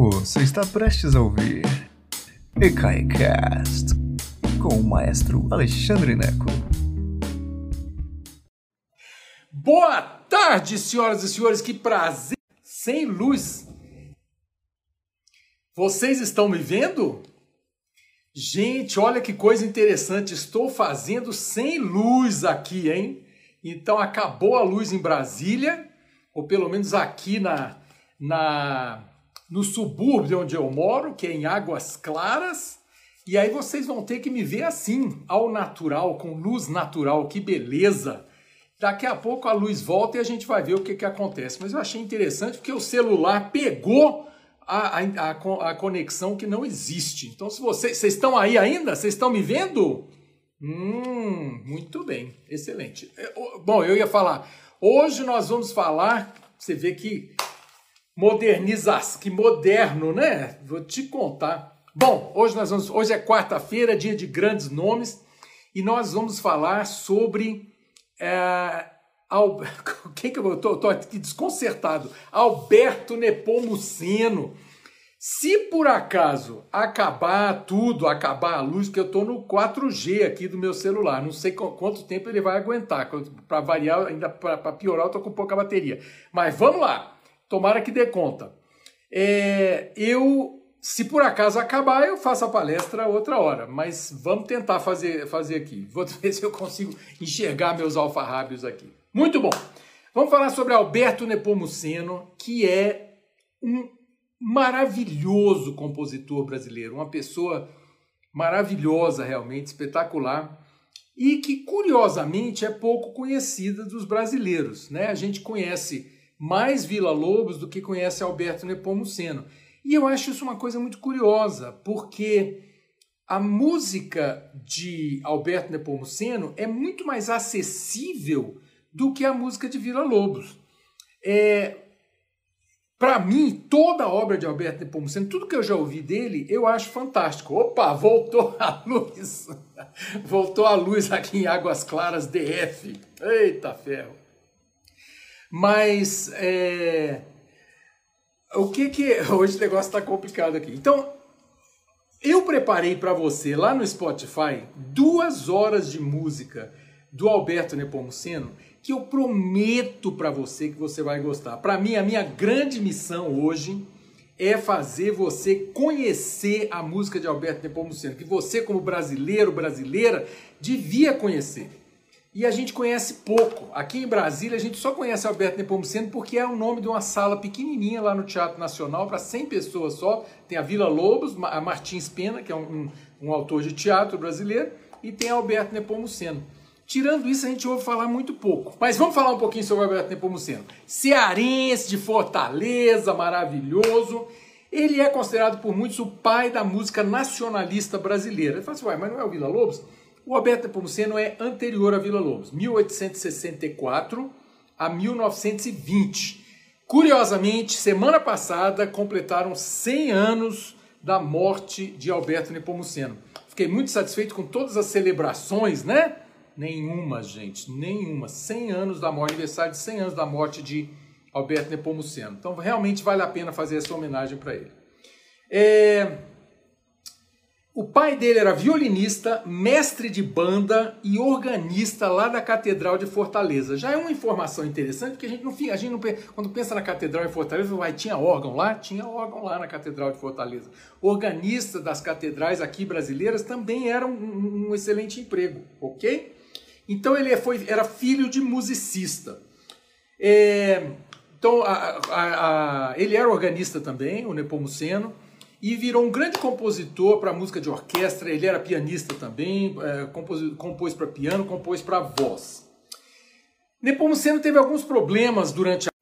Você está prestes a ouvir EKAICAST com o maestro Alexandre Neco. Boa tarde, senhoras e senhores, que prazer! Sem luz. Vocês estão me vendo? Gente, olha que coisa interessante, estou fazendo sem luz aqui, hein? Então acabou a luz em Brasília, ou pelo menos aqui na, na no subúrbio onde eu moro, que é em Águas Claras. E aí vocês vão ter que me ver assim, ao natural, com luz natural, que beleza! Daqui a pouco a luz volta e a gente vai ver o que, que acontece. Mas eu achei interessante porque o celular pegou a, a, a, conexão que não existe. Então, se vocês, vocês estão aí ainda? Vocês estão me vendo? Hum, muito bem, excelente. Bom, eu ia falar, hoje nós vamos falar, você vê que modernização, que moderno, né? Vou te contar. Bom, hoje nós vamos, hoje é quarta-feira, dia de grandes nomes, e nós vamos falar sobre é, Al... quem que eu tô, tô aqui desconcertado? Alberto Nepomuceno. Se por acaso acabar tudo, acabar a luz, que eu estou no 4G aqui do meu celular, não sei quanto tempo ele vai aguentar. Para variar, ainda para piorar, eu estou com pouca bateria. Mas vamos lá. Tomara que dê conta. É, eu, se por acaso acabar, eu faço a palestra outra hora, mas vamos tentar fazer, fazer aqui. Vou ver se eu consigo enxergar meus alfarrábios aqui. Muito bom. Vamos falar sobre Alberto Nepomuceno, que é um maravilhoso compositor brasileiro, uma pessoa maravilhosa realmente, espetacular e que curiosamente é pouco conhecida dos brasileiros, né? A gente conhece mais Vila Lobos do que conhece Alberto Nepomuceno. E eu acho isso uma coisa muito curiosa, porque a música de Alberto Nepomuceno é muito mais acessível do que a música de Vila Lobos. É, para mim, toda a obra de Alberto Nepomuceno, tudo que eu já ouvi dele, eu acho fantástico. Opa, voltou a luz. voltou a luz aqui em Águas Claras DF. Eita ferro. Mas é, o que que hoje o negócio está complicado aqui. Então eu preparei para você lá no Spotify duas horas de música do Alberto Nepomuceno que eu prometo para você que você vai gostar. Para mim a minha grande missão hoje é fazer você conhecer a música de Alberto Nepomuceno, que você como brasileiro, brasileira, devia conhecer e a gente conhece pouco. Aqui em Brasília, a gente só conhece Alberto Nepomuceno porque é o nome de uma sala pequenininha lá no Teatro Nacional, para 100 pessoas só. Tem a Vila Lobos, a Martins Pena, que é um, um, autor de teatro brasileiro, e tem Alberto Nepomuceno. Tirando isso, a gente ouve falar muito pouco. Mas vamos falar um pouquinho sobre Alberto Nepomuceno. Cearense, de Fortaleza, maravilhoso. Ele é considerado por muitos o pai da música nacionalista brasileira. Ele fala assim, mas não é o Vila Lobos? O Alberto Nepomuceno é anterior a Vila Lobos, 1864 a 1920. Curiosamente, semana passada completaram 100 anos da morte de Alberto Nepomuceno. Fiquei muito satisfeito com todas as celebrações, né? Nenhuma, gente, nenhuma. 100 anos da morte, aniversário de 100 anos da morte de Alberto Nepomuceno. Então, realmente vale a pena fazer essa homenagem para ele. É, o pai dele era violinista, mestre de banda e organista lá da Catedral de Fortaleza. Já é uma informação interessante, porque a gente não fica, a gente não, quando pensa na Catedral de Fortaleza, vai, tinha órgão lá? Tinha órgão lá na Catedral de Fortaleza. Organista das catedrais aqui brasileiras também era um, um excelente emprego, ok? Então ele foi, era filho de musicista. É, então a, a, a, ele era organista também, o Nepomuceno e virou um grande compositor para música de orquestra. Ele era pianista também, é, compôs, compôs para piano, compôs para voz. Nepomuceno teve alguns problemas durante a.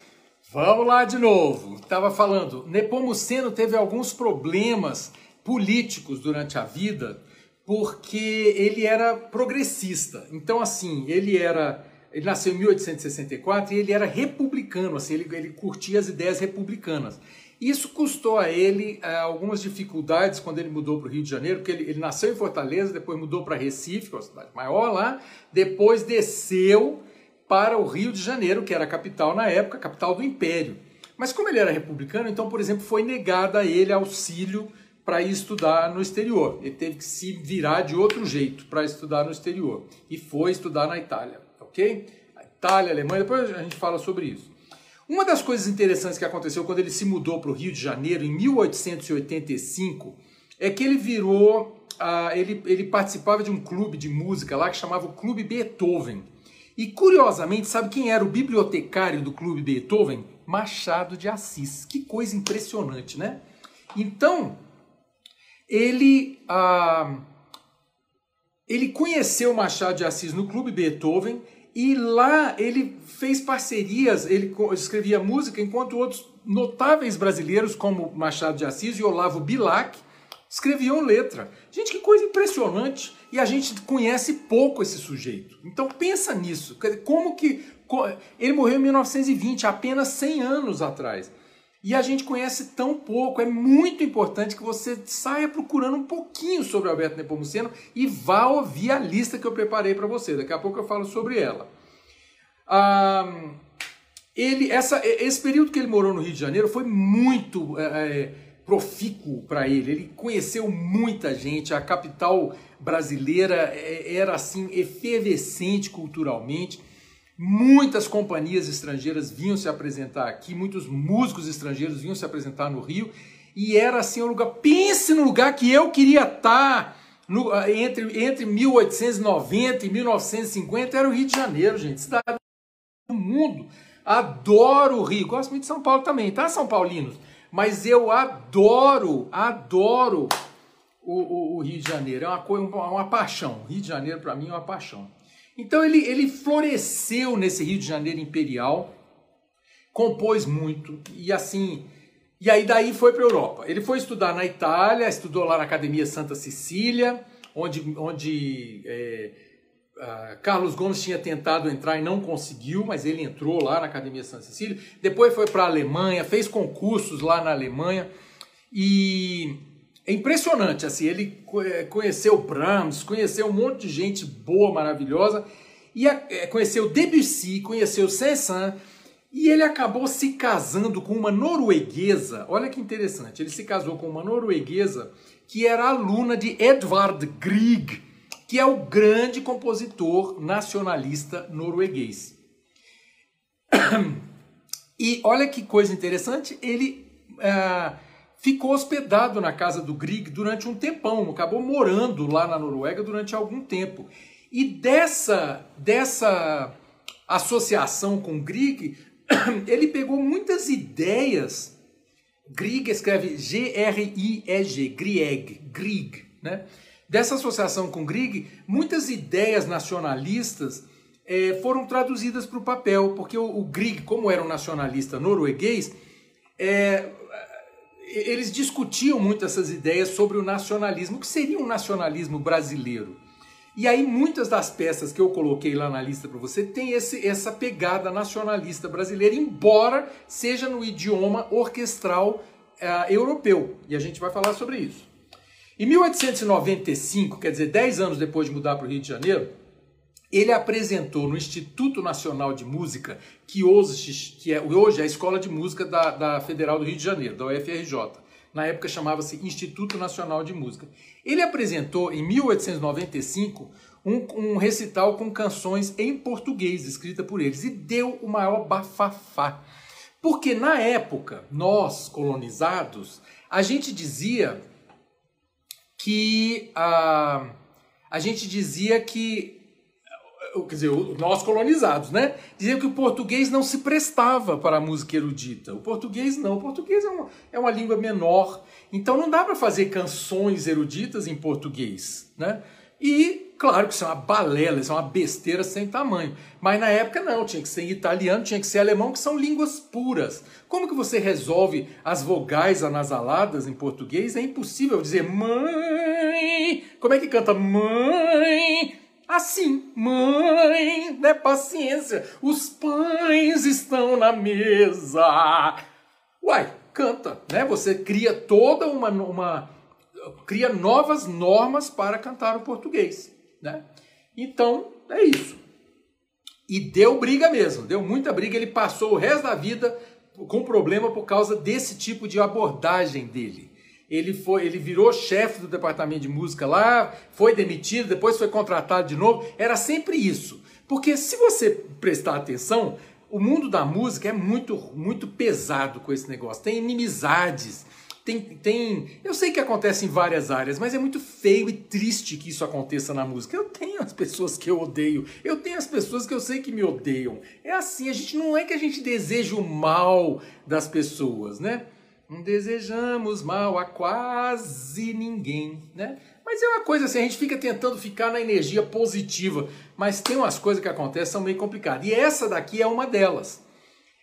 Vamos lá de novo. Estava falando. Nepomuceno teve alguns problemas políticos durante a vida porque ele era progressista. Então, assim, ele era. Ele nasceu em 1864 e ele era republicano, assim, ele, ele curtia as ideias republicanas. Isso custou a ele uh, algumas dificuldades quando ele mudou para o Rio de Janeiro, porque ele, ele nasceu em Fortaleza, depois mudou para Recife, é uma cidade maior lá, depois desceu para o Rio de Janeiro, que era a capital na época, capital do Império. Mas como ele era republicano, então, por exemplo, foi negado a ele auxílio para estudar no exterior. Ele teve que se virar de outro jeito para estudar no exterior. E foi estudar na Itália, ok? A Itália, a Alemanha, depois a gente fala sobre isso. Uma das coisas interessantes que aconteceu quando ele se mudou para o Rio de Janeiro em 1885 é que ele virou, uh, ele, ele participava de um clube de música lá que chamava o Clube Beethoven. E curiosamente, sabe quem era o bibliotecário do Clube Beethoven? Machado de Assis. Que coisa impressionante, né? Então, ele, ah, ele conheceu Machado de Assis no Clube Beethoven e lá ele fez parcerias, ele escrevia música, enquanto outros notáveis brasileiros, como Machado de Assis e Olavo Bilac, escreviam letra. Gente, que coisa impressionante! E a gente conhece pouco esse sujeito. Então pensa nisso. Como que. Ele morreu em 1920, apenas 100 anos atrás e a gente conhece tão pouco. É muito importante que você saia procurando um pouquinho sobre Alberto Nepomuceno e vá ouvir a lista que eu preparei para você. Daqui a pouco eu falo sobre ela. Ele, essa, esse período que ele morou no Rio de Janeiro foi muito é, profícuo para ele. Ele conheceu muita gente. A capital brasileira era assim efervescente culturalmente. Muitas companhias estrangeiras vinham se apresentar aqui, muitos músicos estrangeiros vinham se apresentar no Rio, e era assim um lugar. Pense no lugar que eu queria estar no, ah, entre, entre 1890 e 1950, era o Rio de Janeiro, gente, cidade do mundo. Adoro o Rio, gosto muito de São Paulo também, tá, São Paulinos? Mas eu adoro, adoro o, o, o Rio de Janeiro, é uma, uma, uma paixão. O Rio de Janeiro, para mim, é uma paixão. Então ele, ele floresceu nesse Rio de Janeiro imperial, compôs muito e assim. E aí daí foi para a Europa. Ele foi estudar na Itália, estudou lá na Academia Santa Cecília, onde, onde é, Carlos Gomes tinha tentado entrar e não conseguiu, mas ele entrou lá na Academia Santa Cecília. Depois foi para a Alemanha, fez concursos lá na Alemanha e é impressionante, assim, ele é, conheceu Brahms, conheceu um monte de gente boa, maravilhosa, e é, conheceu Debussy, conheceu Cezanne, e ele acabou se casando com uma norueguesa. Olha que interessante, ele se casou com uma norueguesa que era aluna de Edvard Grieg, que é o grande compositor nacionalista norueguês. E olha que coisa interessante, ele uh, ficou hospedado na casa do Grieg durante um tempão, acabou morando lá na Noruega durante algum tempo. E dessa, dessa associação com Grieg, ele pegou muitas ideias. Grieg escreve G-R-I-E-G, Grieg, Grieg, né? Dessa associação com Grieg, muitas ideias nacionalistas eh, foram traduzidas para o papel, porque o, o Grieg, como era um nacionalista norueguês, é, eles discutiam muito essas ideias sobre o nacionalismo, o que seria um nacionalismo brasileiro. E aí muitas das peças que eu coloquei lá na lista para você tem esse, essa pegada nacionalista brasileira, embora seja no idioma orquestral uh, europeu. E a gente vai falar sobre isso. Em 1895, quer dizer, 10 anos depois de mudar para o Rio de Janeiro, ele apresentou no Instituto Nacional de Música, que hoje, que é, hoje é a Escola de Música da, da Federal do Rio de Janeiro, da UFRJ. Na época chamava-se Instituto Nacional de Música. Ele apresentou em 1895 um, um recital com canções em português, escrita por eles, e deu o maior bafafá. Porque na época, nós colonizados, a gente dizia que. Uh, a gente dizia que quer dizer, nós colonizados, né? Diziam que o português não se prestava para a música erudita. O português não, o português é uma, é uma língua menor, então não dá para fazer canções eruditas em português, né? E claro que isso é uma balela, isso é uma besteira sem tamanho. Mas na época não, tinha que ser italiano, tinha que ser alemão, que são línguas puras. Como que você resolve as vogais anasaladas em português? É impossível dizer mãe. Como é que canta mãe? Assim, mãe, né? Paciência, os pães estão na mesa. Uai, canta, né? Você cria toda uma, uma cria novas normas para cantar o português, né? Então, é isso. E deu briga mesmo, deu muita briga. Ele passou o resto da vida com problema por causa desse tipo de abordagem dele. Ele foi, ele virou chefe do departamento de música lá, foi demitido, depois foi contratado de novo. Era sempre isso. Porque se você prestar atenção, o mundo da música é muito, muito pesado com esse negócio. Tem inimizades, tem, tem. Eu sei que acontece em várias áreas, mas é muito feio e triste que isso aconteça na música. Eu tenho as pessoas que eu odeio, eu tenho as pessoas que eu sei que me odeiam. É assim, a gente não é que a gente deseja o mal das pessoas, né? Não desejamos mal a quase ninguém, né? Mas é uma coisa assim, a gente fica tentando ficar na energia positiva, mas tem umas coisas que acontecem são meio complicadas. E essa daqui é uma delas.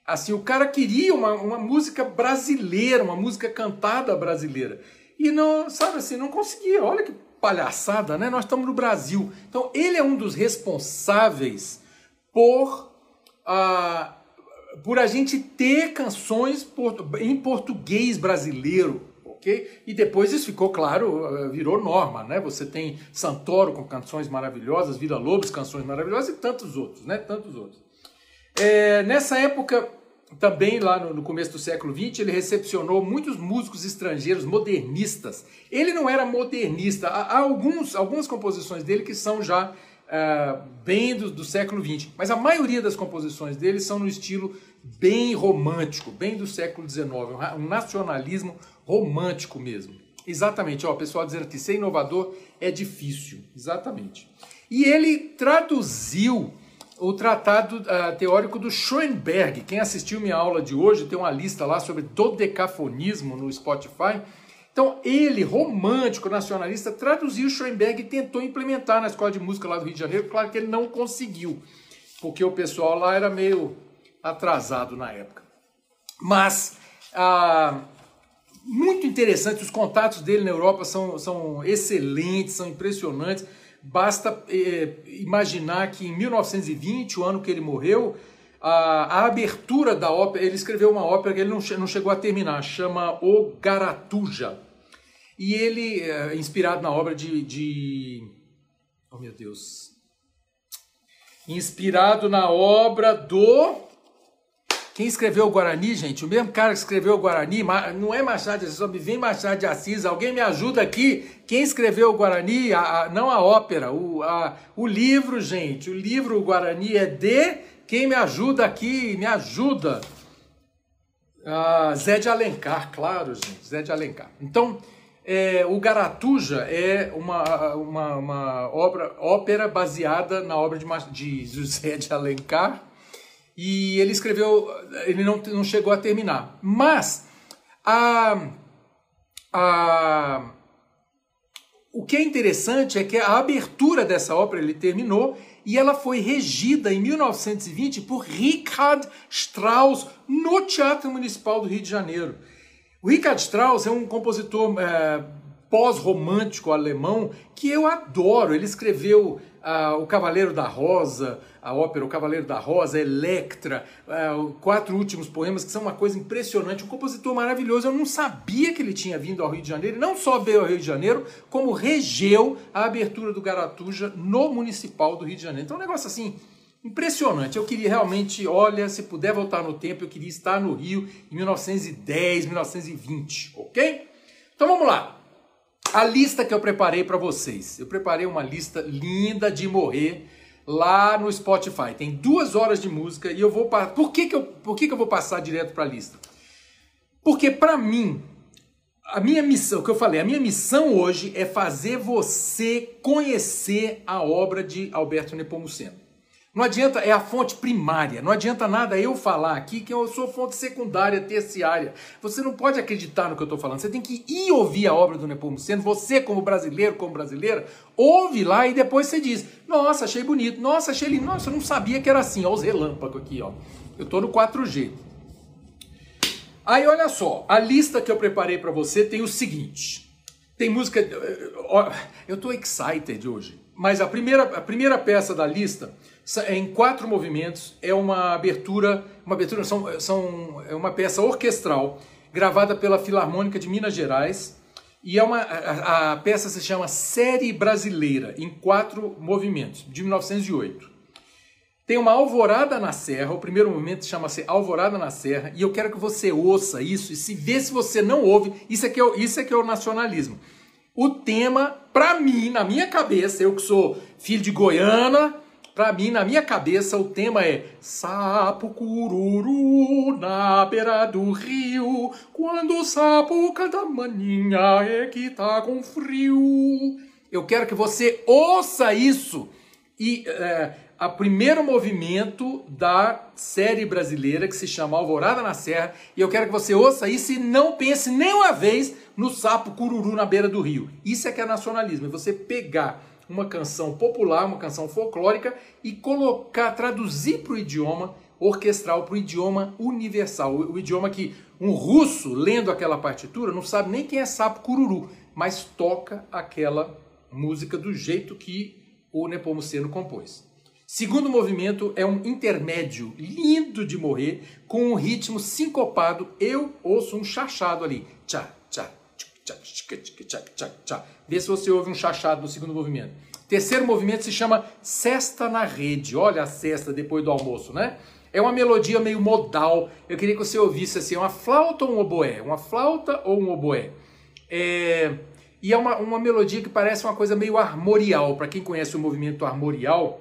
Assim, o cara queria uma, uma música brasileira, uma música cantada brasileira. E não, sabe assim, não conseguia. Olha que palhaçada, né? Nós estamos no Brasil. Então, ele é um dos responsáveis por, uh, por a gente ter canções em português brasileiro. ok? E depois isso ficou claro, ah, virou norma, né? Você tem Santoro com canções maravilhosas, Vila Lobos, canções maravilhosas e tantos outros, né? Tantos outros. É, nessa época, também lá no, começo do século XX, ele recepcionou muitos músicos estrangeiros modernistas. Ele não era modernista, há, há alguns, algumas composições dele que são já é, bem do, do, século XX, mas a maioria das composições dele são no estilo bem romântico, bem do século XIX, um, um nacionalismo romântico mesmo. Exatamente, ó, o pessoal dizendo que ser inovador é difícil, exatamente. E ele traduziu o tratado uh, teórico do Schoenberg. Quem assistiu minha aula de hoje tem uma lista lá sobre dodecafonismo no Spotify. Então, ele, romântico, nacionalista, traduziu Schoenberg e tentou implementar na escola de música lá do Rio de Janeiro. Claro que ele não conseguiu, porque o pessoal lá era meio atrasado na época. Mas, ah, muito interessante, os contatos dele na Europa são, são excelentes, são impressionantes. Basta é, imaginar que em 1920, o ano que ele morreu, a, abertura da ópera, ele escreveu uma ópera que ele não, não chegou a terminar, chama O Garatuja. E ele, é, inspirado na obra de, de. Oh meu Deus! Inspirado na obra do quem escreveu o Guarani, gente, o mesmo cara que escreveu o Guarani, não é Machado de Assis, só me vem Machado de Assis. Alguém me ajuda aqui? Quem escreveu o Guarani? A, a, não a ópera, o, a, o livro, gente. O livro o Guarani é de. Quem me ajuda aqui? Me ajuda. Ah, Zé de Alencar, claro, gente. Zé de Alencar. Então, é, o Garatuja é uma, uma, uma obra, ópera baseada na obra de, de José de Alencar e ele escreveu, ele não, não chegou a terminar. Mas a, a, o que é interessante é que a abertura dessa ópera ele terminou e ela foi regida em 1920 por Richard Strauss no Teatro Municipal do Rio de Janeiro. O Richard Strauss é um compositor é, pós-romântico alemão que eu adoro. Ele escreveu uh, O Cavaleiro da Rosa, a ópera O Cavaleiro da Rosa, Electra, uh, quatro últimos poemas que são uma coisa impressionante. Um compositor maravilhoso. Eu não sabia que ele tinha vindo ao Rio de Janeiro. Não só veio ao Rio de Janeiro, como regeu a abertura do Garatuja no Municipal do Rio de Janeiro. Então, um negócio assim impressionante. Eu queria realmente, olha, se puder voltar no tempo, eu queria estar no Rio em 1910, 1920, ok? Então vamos lá. A lista que eu preparei para vocês. Eu preparei uma lista linda de morrer lá no Spotify. Tem duas horas de música e eu vou. Por que, que, eu, por que, que eu vou passar direto para a lista? Porque para mim, a minha missão, o que eu falei, a minha missão hoje é fazer você conhecer a obra de Alberto Nepomuceno. Não adianta, é a fonte primária. Não adianta nada eu falar aqui que eu sou fonte secundária, terciária. Você não pode acreditar no que eu estou falando. Você tem que ir ouvir a obra do Nepomuceno. Você, como brasileiro, como brasileira, ouve lá e depois você diz: Nossa, achei bonito. Nossa, achei lindo. Nossa, eu não sabia que era assim. Olha os relâmpagos aqui, ó. Eu estou no 4G. Aí, olha só. A lista que eu preparei para você tem o seguinte. Tem música. Eu estou excited hoje. Mas a primeira, a primeira peça da lista em quatro movimentos, é uma abertura, uma abertura são, são é uma peça orquestral gravada pela Filarmônica de Minas Gerais e é uma a, a peça se chama Série Brasileira em quatro movimentos de 1908. Tem uma alvorada na serra, o primeiro movimento chama-se Alvorada na Serra, e eu quero que você ouça isso e se vê se você não ouve, isso é que é, isso é, que é o nacionalismo. O tema, para mim, na minha cabeça, eu que sou filho de Goiânia, para mim, na minha cabeça, o tema é Sapo cururu na beira do rio, quando o sapo canta maninha é que tá com frio. Eu quero que você ouça isso e é, o primeiro movimento da série brasileira que se chama Alvorada na Serra. E eu quero que você ouça isso e não pense nem uma vez no sapo cururu na beira do rio. Isso é que é nacionalismo, é você pegar uma canção popular, uma canção folclórica e colocar, traduzir para o idioma orquestral, para o idioma universal, o, o idioma que um russo lendo aquela partitura não sabe nem quem é sapo cururu, mas toca aquela música do jeito que o Nepomuceno compôs. Segundo movimento é um intermédio lindo de morrer, com um ritmo sincopado. Eu ouço um chachado ali. Tchá, Vê se você ouve um chachado no segundo movimento. Terceiro movimento se chama Cesta na Rede. Olha a cesta depois do almoço, né? É uma melodia meio modal. Eu queria que você ouvisse assim, uma flauta ou um oboé? Uma flauta ou um oboé? É... E é uma, uma melodia que parece uma coisa meio armorial. Para quem conhece o movimento armorial,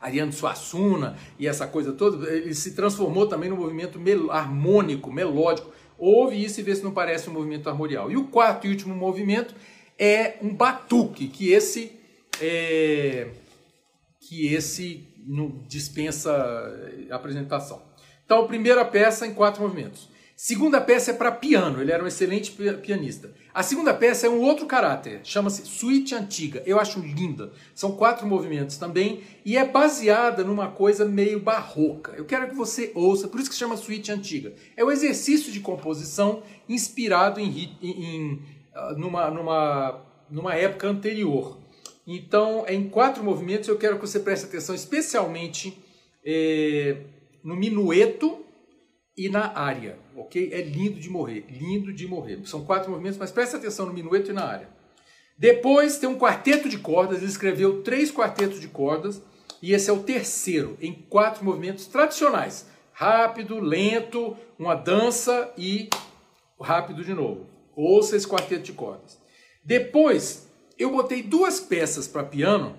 Ariano Suassuna e essa coisa toda, ele se transformou também num movimento harmônico, melódico. Ouve isso e vê se não parece um movimento armorial. E o quarto e último movimento é um batuque, que esse é, que esse dispensa apresentação. Então, primeira peça em quatro movimentos. Segunda peça é para piano, ele era um excelente pianista. A segunda peça é um outro caráter, chama-se Suíte Antiga. Eu acho linda. São quatro movimentos também e é baseada numa coisa meio barroca. Eu quero que você ouça, por isso que chama Suíte Antiga. É o exercício de composição inspirado em, em, ah, numa, numa, numa época anterior. Então, em quatro movimentos, eu quero que você preste atenção especialmente é, no minueto e na área, ok? É lindo de morrer, lindo de morrer. São quatro movimentos, mas preste atenção no minueto e na área. Depois tem um quarteto de cordas, ele escreveu três quartetos de cordas, e esse é o terceiro, em quatro movimentos tradicionais. Rápido, lento, uma dança e rápido de novo. Ouça esse quarteto de cordas. Depois, eu botei duas peças para piano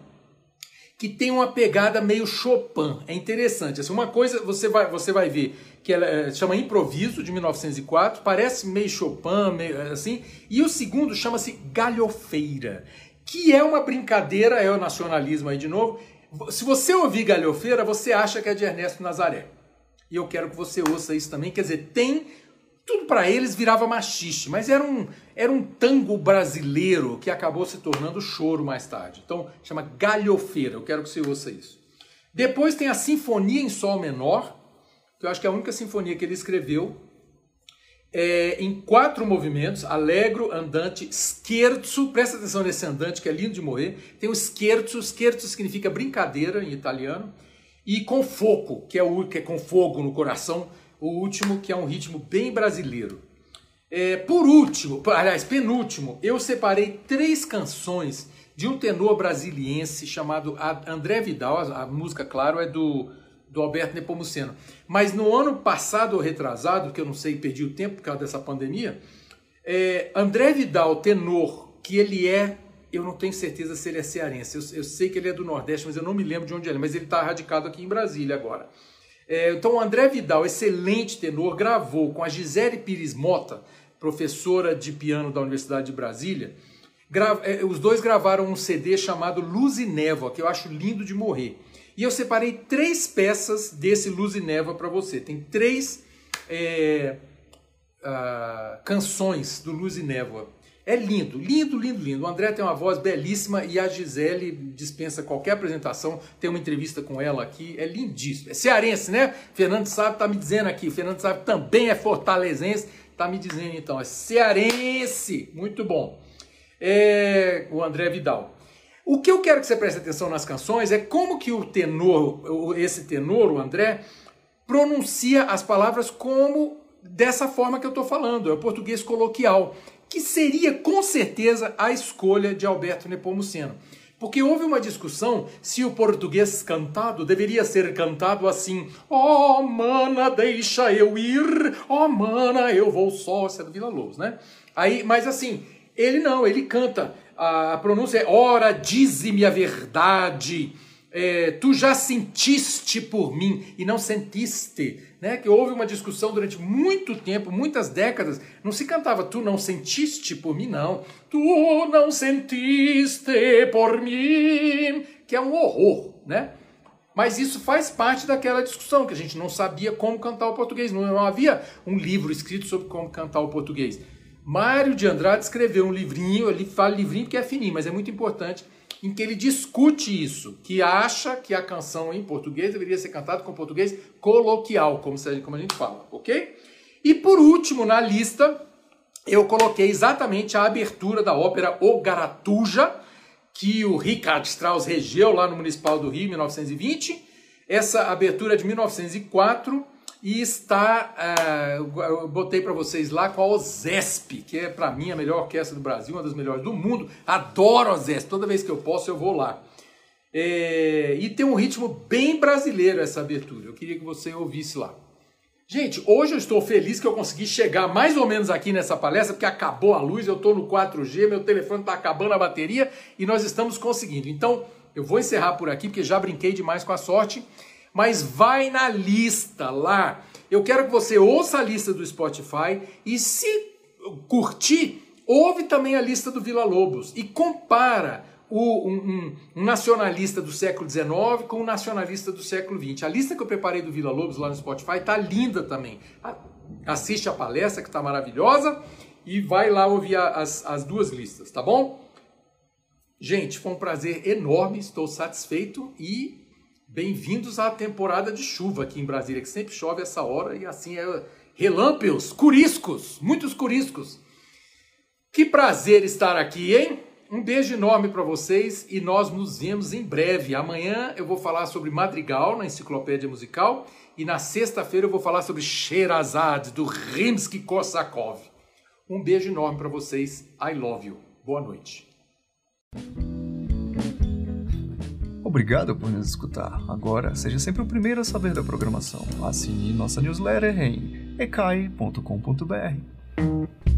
que tem uma pegada meio Chopin. É interessante. Assim, uma coisa você vai, você vai ver que ela é, chama Improviso, de 1904, parece meio Chopin, meio assim. E o segundo chama-se Galhofeira, que é uma brincadeira, é o nacionalismo aí de novo. Se você ouvir Galhofeira, você acha que é de Ernesto Nazaré. E eu quero que você ouça isso também. Quer dizer, tem tudo para eles virava machixe, mas era um, era um tango brasileiro que acabou se tornando choro mais tarde. Então chama Galhofeira, eu quero que você ouça isso. Depois tem a Sinfonia em Sol Menor, que eu acho que é a única sinfonia que ele escreveu, é, em quatro movimentos, Allegro, Andante, Scherzo, presta atenção nesse andante que é lindo de morrer, tem o Scherzo, Scherzo significa brincadeira em italiano, e com foco, que é, o, que é com fogo no coração, o último, que é um ritmo bem brasileiro. É, por último, aliás, penúltimo, eu separei três canções de um tenor brasiliense chamado André Vidal. A, música, claro, é do, do Alberto Nepomuceno. Mas no ano passado ou retrasado, que eu não sei, perdi o tempo por causa dessa pandemia, é, André Vidal, tenor, que ele é, eu não tenho certeza se ele é cearense, eu, eu sei que ele é do Nordeste, mas eu não me lembro de onde ele é, mas ele está radicado aqui em Brasília agora. É, então, André Vidal, excelente tenor, gravou com a Gisele Pires Mota, professora de piano da Universidade de Brasília. É, os dois gravaram um CD chamado Luz e Névoa, que eu acho lindo de morrer. E eu separei três peças desse Luz e Névoa para você. Tem três é, uh, canções do Luz e Névoa. É lindo, lindo, lindo, lindo. O André tem uma voz belíssima e a Gisele dispensa qualquer apresentação. Tem uma entrevista com ela aqui, é lindíssimo. É cearense, né? Fernando Sábio tá me dizendo aqui. Fernando Sábio também é fortalezense, tá me dizendo então. É cearense, muito bom. É o André Vidal. O que eu quero que você preste atenção nas canções é como que o tenor, esse tenor, o André, pronuncia as palavras como dessa forma que eu estou falando, é o português coloquial que seria com certeza a escolha de Alberto Nepomuceno. Porque houve uma discussão se o português cantado deveria ser cantado assim: Oh, mana, deixa eu ir, oh, mana, eu vou só. Isso é do Vila Lobos, né? Aí, mas assim, ele não, ele canta. A pronúncia é: Ora, dize-me a verdade é, tu já sentiste por mim e não sentiste, né? Que houve uma discussão durante muito tempo, muitas décadas, não se cantava tu não sentiste por mim, não. Tu não sentiste por mim, que é um horror, né? Mas isso faz parte daquela discussão, que a gente não sabia como cantar o português, não, não havia um livro escrito sobre como cantar o português. Mário de Andrade escreveu um livrinho, ele fala livrinho porque é fininho, mas é muito importante, em que ele discute isso, que acha que a canção em português deveria ser cantada com português coloquial, como, se, como a gente fala, ok? E por último na lista, eu coloquei exatamente a abertura da ópera O Garatuja, que o Richard Strauss regeu lá no Municipal do Rio em 1920. Essa abertura é de 1904 e está, uh, eu botei para vocês lá com a OZESP, que é para mim a melhor orquestra do Brasil, uma das melhores do mundo. Adoro a OZESP, toda vez que eu posso eu vou lá. É, e tem um ritmo bem brasileiro essa abertura, eu queria que você ouvisse lá. Gente, hoje eu estou feliz que eu consegui chegar mais ou menos aqui nessa palestra, porque acabou a luz, eu estou no 4G, meu telefone está acabando a bateria e nós estamos conseguindo. Então, eu vou encerrar por aqui, porque já brinquei demais com a sorte mas vai na lista lá. Eu quero que você ouça a lista do Spotify e se curtir, ouve também a lista do Vila Lobos e compara o, um, um, nacionalista do século XIX com um nacionalista do século XX. A lista que eu preparei do Vila Lobos lá no Spotify tá linda também. Assiste a palestra que está maravilhosa e vai lá ouvir as, as duas listas, tá bom? Gente, foi um prazer enorme, estou satisfeito e Bem-vindos à temporada de chuva aqui em Brasília, que sempre chove essa hora e assim é relâmpagos, curiscos, muitos curiscos. Que prazer estar aqui, hein? Um beijo enorme para vocês e nós nos vemos em breve. Amanhã eu vou falar sobre Madrigal na Enciclopédia Musical e na sexta-feira eu vou falar sobre Sherazade do Rimsky-Korsakov. Um beijo enorme para vocês. I love you. Boa noite. Obrigado por nos escutar. Agora, seja sempre o primeiro a saber da programação. Assine nossa newsletter em ecai.com.br.